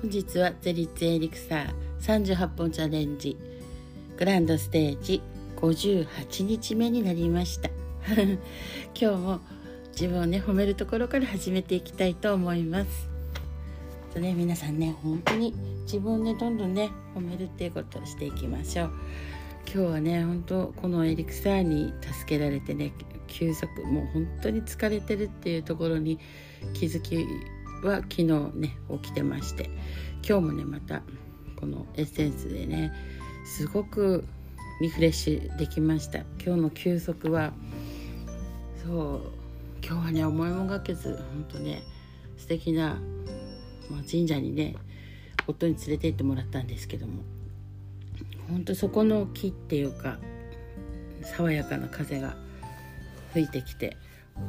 本日はゼリッツエリクサー38本チャレンジ。グランドステージ58日目になりました。今日も自分をね褒めるところから始めていきたいと思います。とね皆さんね本当に自分をねどんどんね褒めるっていうことをしていきましょう。今日はね本当このエリクサーに助けられてね休息もう本当に疲れてるっていうところに気づきは昨日ね起きてまして今日もねまたこのエッセンスでねすごくリフレッシュできました。今日の休息はそう今日はね思いもがけず本当ね素敵な、まあ、神社にね夫に連れて行ってもらったんですけども本当そこの木っていうか爽やかな風が吹いてきて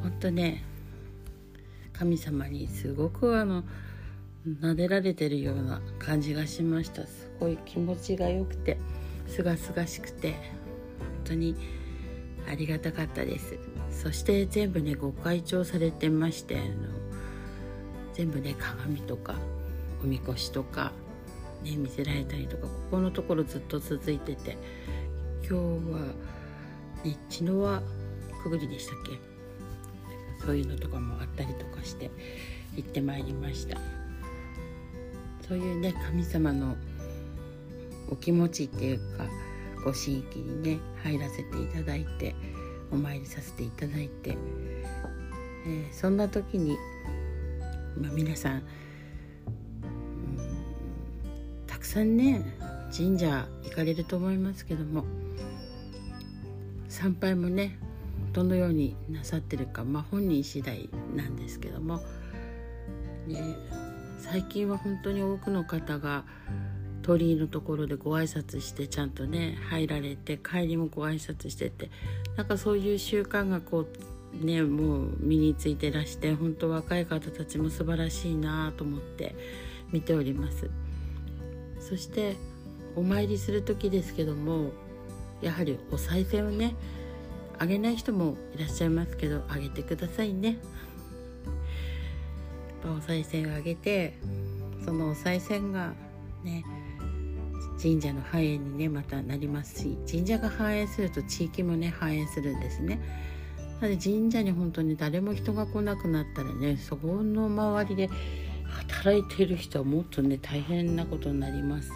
本当ね神様にすごくあの撫でられてるような感じがしました。すごい気持ちが良くてすがすがしくて本当にありがたかったです。そして全部ねご開帳されてましてあの全部ね鏡とかおみこしとかね見せられたりとかここのところずっと続いてて今日はね血の輪くぐりでしたっけ？そういうのとかもあったりとかして行ってまいりました。そういうね神様のお気持ちっていうかご神域にね入らせていただいてお参りさせていただいて、えー、そんな時に、まあ、皆さん、ん、たくさんね神社行かれると思いますけども参拝もねどのようになさってるか、まあ、本人次第なんですけども、ね、最近は本当に多くの方が鳥居のところでご挨拶してちゃんとね入られて帰りもご挨拶しててなんかそういう習慣がこうねもう身についてらして本当若い方たちも素晴らしいなと思って見ております。そしてお参りする時ですけどもやはりお賽銭をねあげない人もいらっしゃいますけどあげてくださいね。お賽銭をあげてそのお賽銭がね神社の繁栄にねまたなりますし神社が繁栄すると地域もね繁栄するんですね。なので神社に本当に誰も人が来なくなったらねそこの周りで働いている人はもっとね大変なことになります。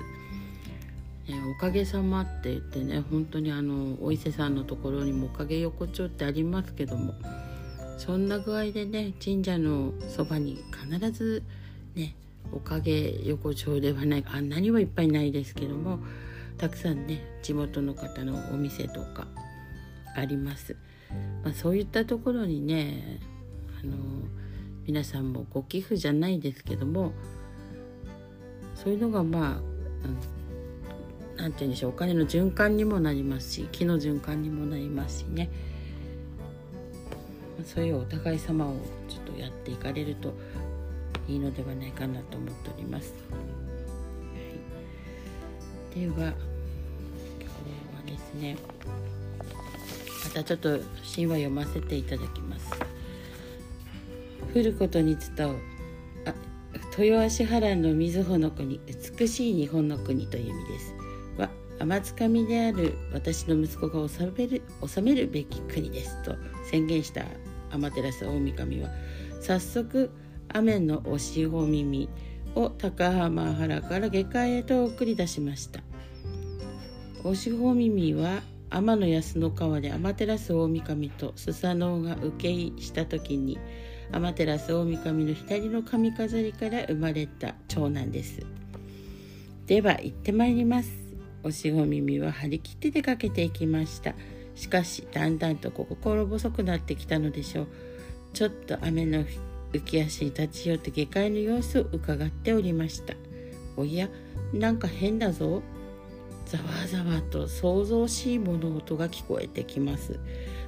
ね、おかげさまって言ってね本当にあのお伊勢さんのところにもおかげ横丁ってありますけどもそんな具合でね神社のそばに必ずねおかげ横丁ではないあんなにはいっぱいないですけどもたくさんね地元の方のお店とかあります、まあ、そういったところにねあの皆さんもご寄付じゃないですけどもそういうのがまあ、うん何て言うんでしょうお金の循環にもなりますし気の循環にもなりますしねそういうお互い様をちょっとやっていかれるといいのではないかなと思っております。はい、では今日はですねまたちょっと神話読ませていただきます。降ることに伝う豊橋原の瑞穂の国美しい日本の国という意味です。天つかみである私の息子が治める治めるべき国ですと宣言した天照大神は早速雨のおしほ耳を高浜原から下界へと送り出しました。おしほ耳は天の安の川で天照大神とスサノオが受け入した時に天照大神の左の髪飾りから生まれた長男です。では行ってまいります。おしご耳は張り切って出かけていきました。しかしだんだんと心細くなってきたのでしょう。ちょっと雨の浮き足に立ち寄って下界の様子を伺っておりました。おやなんか変だぞ。ざわざわと想像しい物音が聞こえてきます。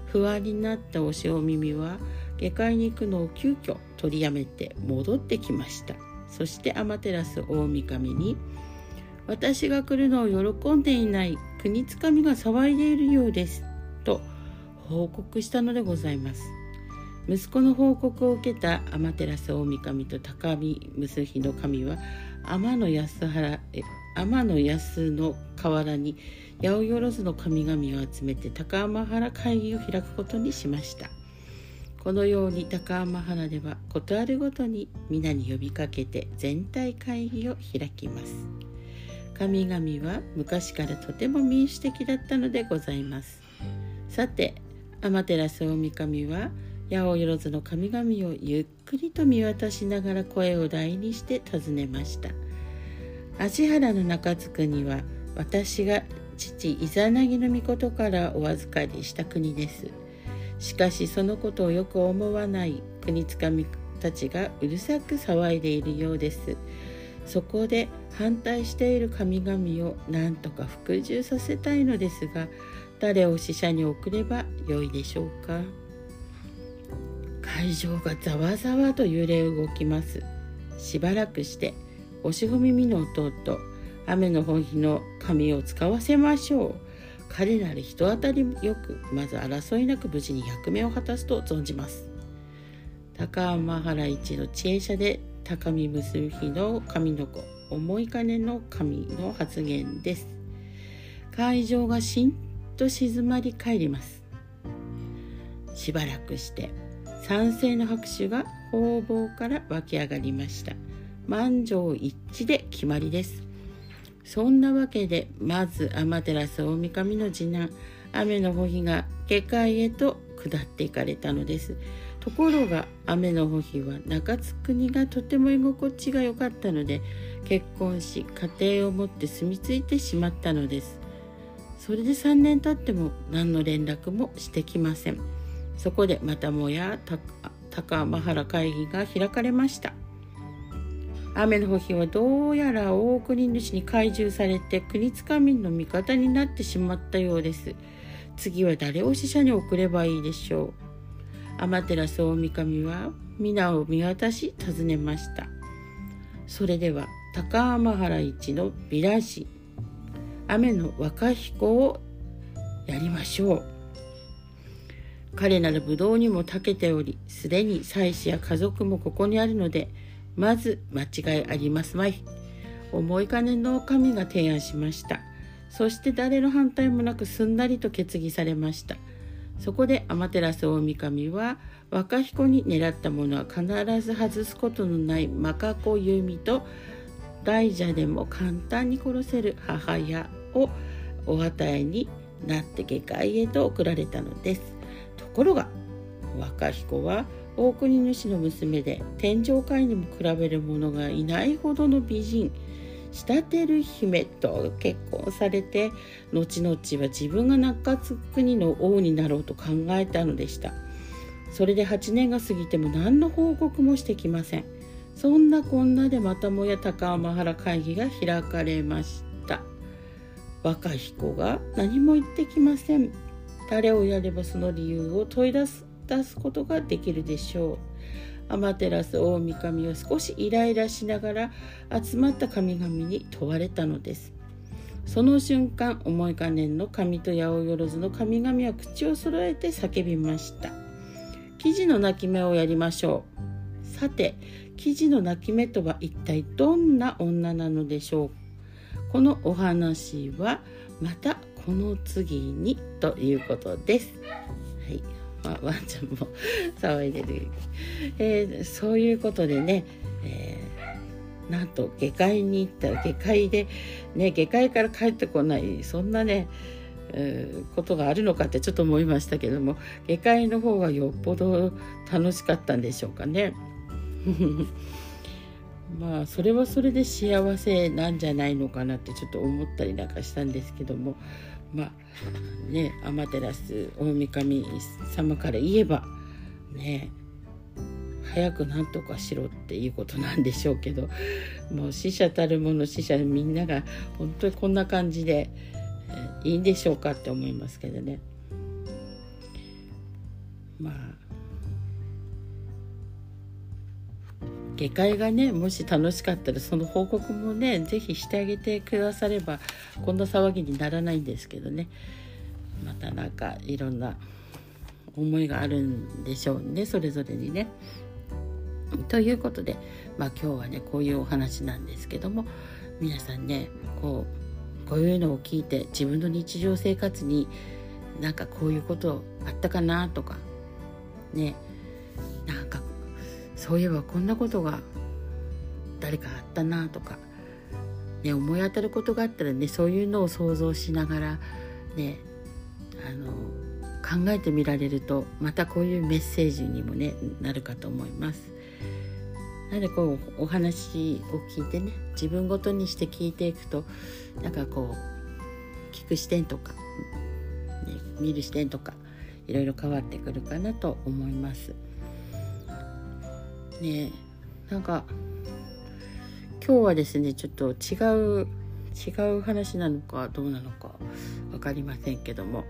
不安になったおしお耳は下界に行くのを急遽取りやめて戻ってきました。そして天照大神に「私が来るのを喜んでいない国つかみが騒いでいるようです。と報告したのでございます。息子の報告を受けた天照大神と高見娘の神は天の安原天の安の河原に八百万の神々を集めて高天原会議を開くことにしました。このように高天原では事あるごとに皆に呼びかけて全体会議を開きます。神々は昔からとても民主的だったのでございます。さて天照大神は八百万の神々をゆっくりと見渡しながら声を大にして尋ねました。芦原の中津国は私が父イザナギの御事からお預かりした国です。しかしそのことをよく思わない国つかみたちがうるさく騒いでいるようです。そこで反対している神々を何とか服従させたいのですが誰を死者に送ればよいでしょうか？会場がざわざわと揺れ動きます。しばらくして押し込み耳の弟雨の本日の神を使わせましょう。彼なり人当たりよくまず争いなく無事に役目を果たすと存じます。高天原一の知恵者で高見結びの神の子思い金の神の発言です。会場がしんと静まり返ります。しばらくして賛成の拍手が方々から湧き上がりました。満場一致で決まりです。そんなわけでまず天照大神の次男雨の穂日が下界へと下っていかれたのです。ところが雨の穂日は中津国がとても居心地が良かったので結婚し家庭を持って住み着いてしまったのですそれで3年経っても何の連絡もしてきませんそこでまたもや高天原会議が開かれました雨の日はどうやら大国主に懐柔されて国津民の味方になってしまったようです。次は誰を死者に送ればいいでしょう？天照大神は皆を見渡し尋ねました。それでは高天原一の美良師雨の若彦をやりましょう。彼なら武道にも長けており、すでに妻子や家族もここにあるので、まず間違いありますまい。思い金の神が提案しました。そして誰の反対もなくすんなりと決議されました。そこで天照大神は若彦に狙ったものは必ず外すことのないマカ子弓と大蛇でも簡単に殺せる母親をお与えになって下界へと送られたのです。ところが若彦は大国主の娘で天上界にも比べる者がいないほどの美人仕立てる姫と結婚されて後々は自分が中津国の王になろうと考えたのでした。それで8年が過ぎても何の報告もしてきません。そんなこんなでまたもや高天原会議が開かれました。若彦が何も言ってきません。誰をやればその理由を問い出す出すことができるでしょう。天照大神は少しイライラしながら集まった神々に問われたのです。その瞬間思いかねんの神と八百万の神々は口を揃えて叫びました。記事の泣き目をやりましょう。さて記事の泣き目とは一体どんな女なのでしょう？このお話はまたこの次にということです。はいまあ、ワンちゃんも 騒いでる、えー、そういうことでね、えー、なんと下界に行ったら下界で、ね、下界から帰ってこないそんなねえー、ことがあるのかってちょっと思いましたけども下界の方がよっぽど楽しかったんでしょうかね。まあそれはそれで幸せなんじゃないのかなってちょっと思ったりなんかしたんですけどもまあね天照大神様から言えばね早くなんとかしろっていうことなんでしょうけどもう死者たるもの死者みんなが本当にこんな感じで、いいんでしょうかって思いますけどね。まあ下界がねもし楽しかったらその報告もね是非してあげてくださればこんな騒ぎにならないんですけどね。またなんかいろんな思いがあるんでしょうねそれぞれにね。ということで、まあ、今日はねこういうお話なんですけども皆さんねこうこういうのを聞いて自分の日常生活になんかこういうことあったかなとかねそういえばこんなことが誰かあったなとか、ね、思い当たることがあったらねそういうのを想像しながらねあの考えてみられるとまたこういうメッセージにもねなるかと思います。なのでこうお話を聞いてね自分ごとにして聞いていくとなんかこう聞く視点とか、ね、見る視点とかいろいろ変わってくるかなと思います。ねなんか今日はですねちょっと違う違う話なのかどうなのか分かりませんけども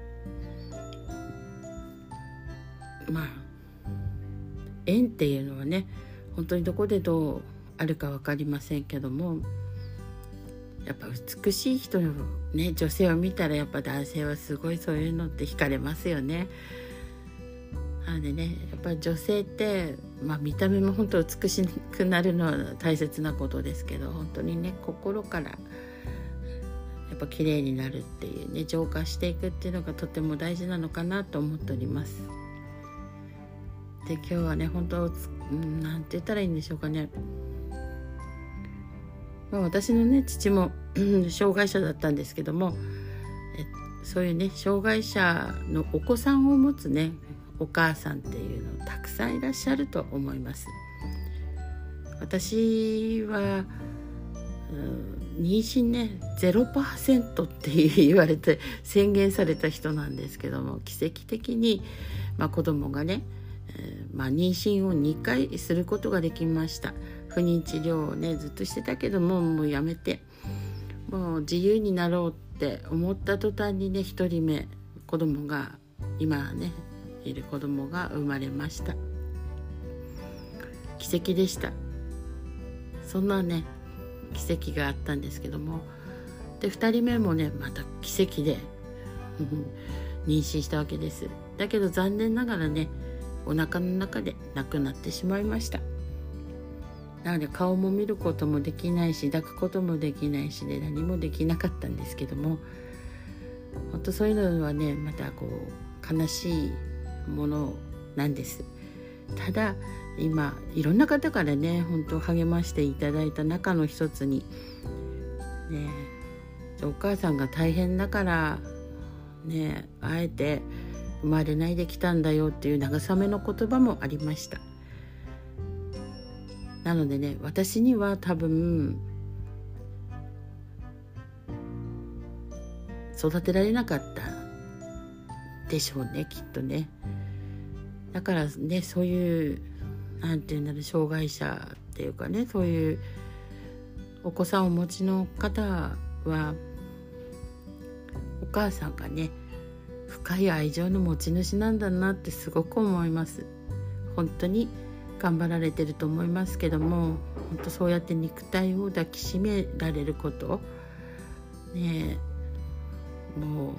まあ縁っていうのはね本当にどこでどうあるか分かりませんけどもやっぱ美しい人ね女性を見たらやっぱ男性はすごいそういうのって惹かれますよね。なのでねやっぱ女性って、まあ、見た目も本当美しくなるのは大切なことですけど本当にね心からやっぱ綺麗になるっていうね浄化していくっていうのがとても大事なのかなと思っております。で今日はね本当何て言ったらいいんでしょうかね。まあ、私のね父も障害者だったんですけどもそういうね障害者のお子さんを持つねお母さんっていうのたくさんいらっしゃると思います。私は妊娠ね0%って言われて宣言された人なんですけども奇跡的に、まあ、子供がね、えー、まあ、妊娠を2回することができました不妊治療をねずっとしてたけどももうやめてもう自由になろうって思った途端にね1人目子供が今ねいる子供が生まれました。奇跡でした。そんなね奇跡があったんですけども。で2人目もねまた奇跡で 妊娠したわけです。だけど残念ながらねお腹の中で亡くなってしまいました。なので顔も見ることもできないし抱くこともできないしで何もできなかったんですけども。本当そういうのはねまたこう悲しいものなんです。ただ今いろんな方からね本当励ましていただいた中の一つにねお母さんが大変だからねあえて生まれないできたんだよっていう慰めの言葉もありました。なのでね私には多分育てられなかったでしょうねきっとね。だからねそういう何て言うんだろう障害者っていうかねそういうお子さんをお持ちの方はお母さんがね深い愛情の持ち主なんだなってすごく思います。本当に頑張られてると思いますけども本当そうやって肉体を抱きしめられることねもう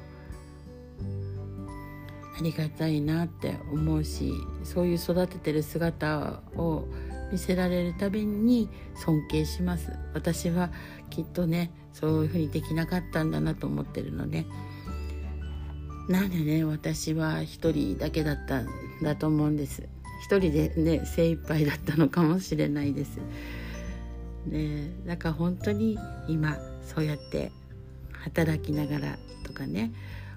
ありがたいなって思うしそういう育ててる姿を見せられるたびに尊敬します。私はきっとねそういうふうにできなかったんだなと思ってるので。なんでね私は一人だけだったんだと思うんです。一人でね精一杯だったのかもしれないです。ねだから本当に今そうやって働きながらとかね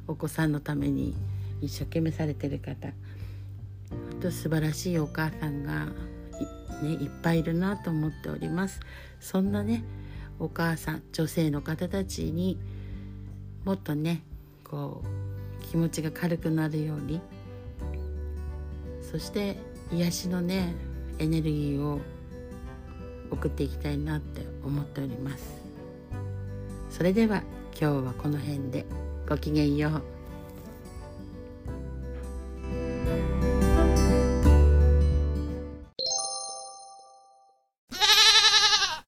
お子さんのために一生懸命されてる方。と素晴らしいお母さんがね、いっぱいいるなと思っております。そんなねお母さん女性の方たちにもっとねこう気持ちが軽くなるようにそして癒しのねエネルギーを送っていきたいなって思っております。それでは今日はこの辺でごきげんよう。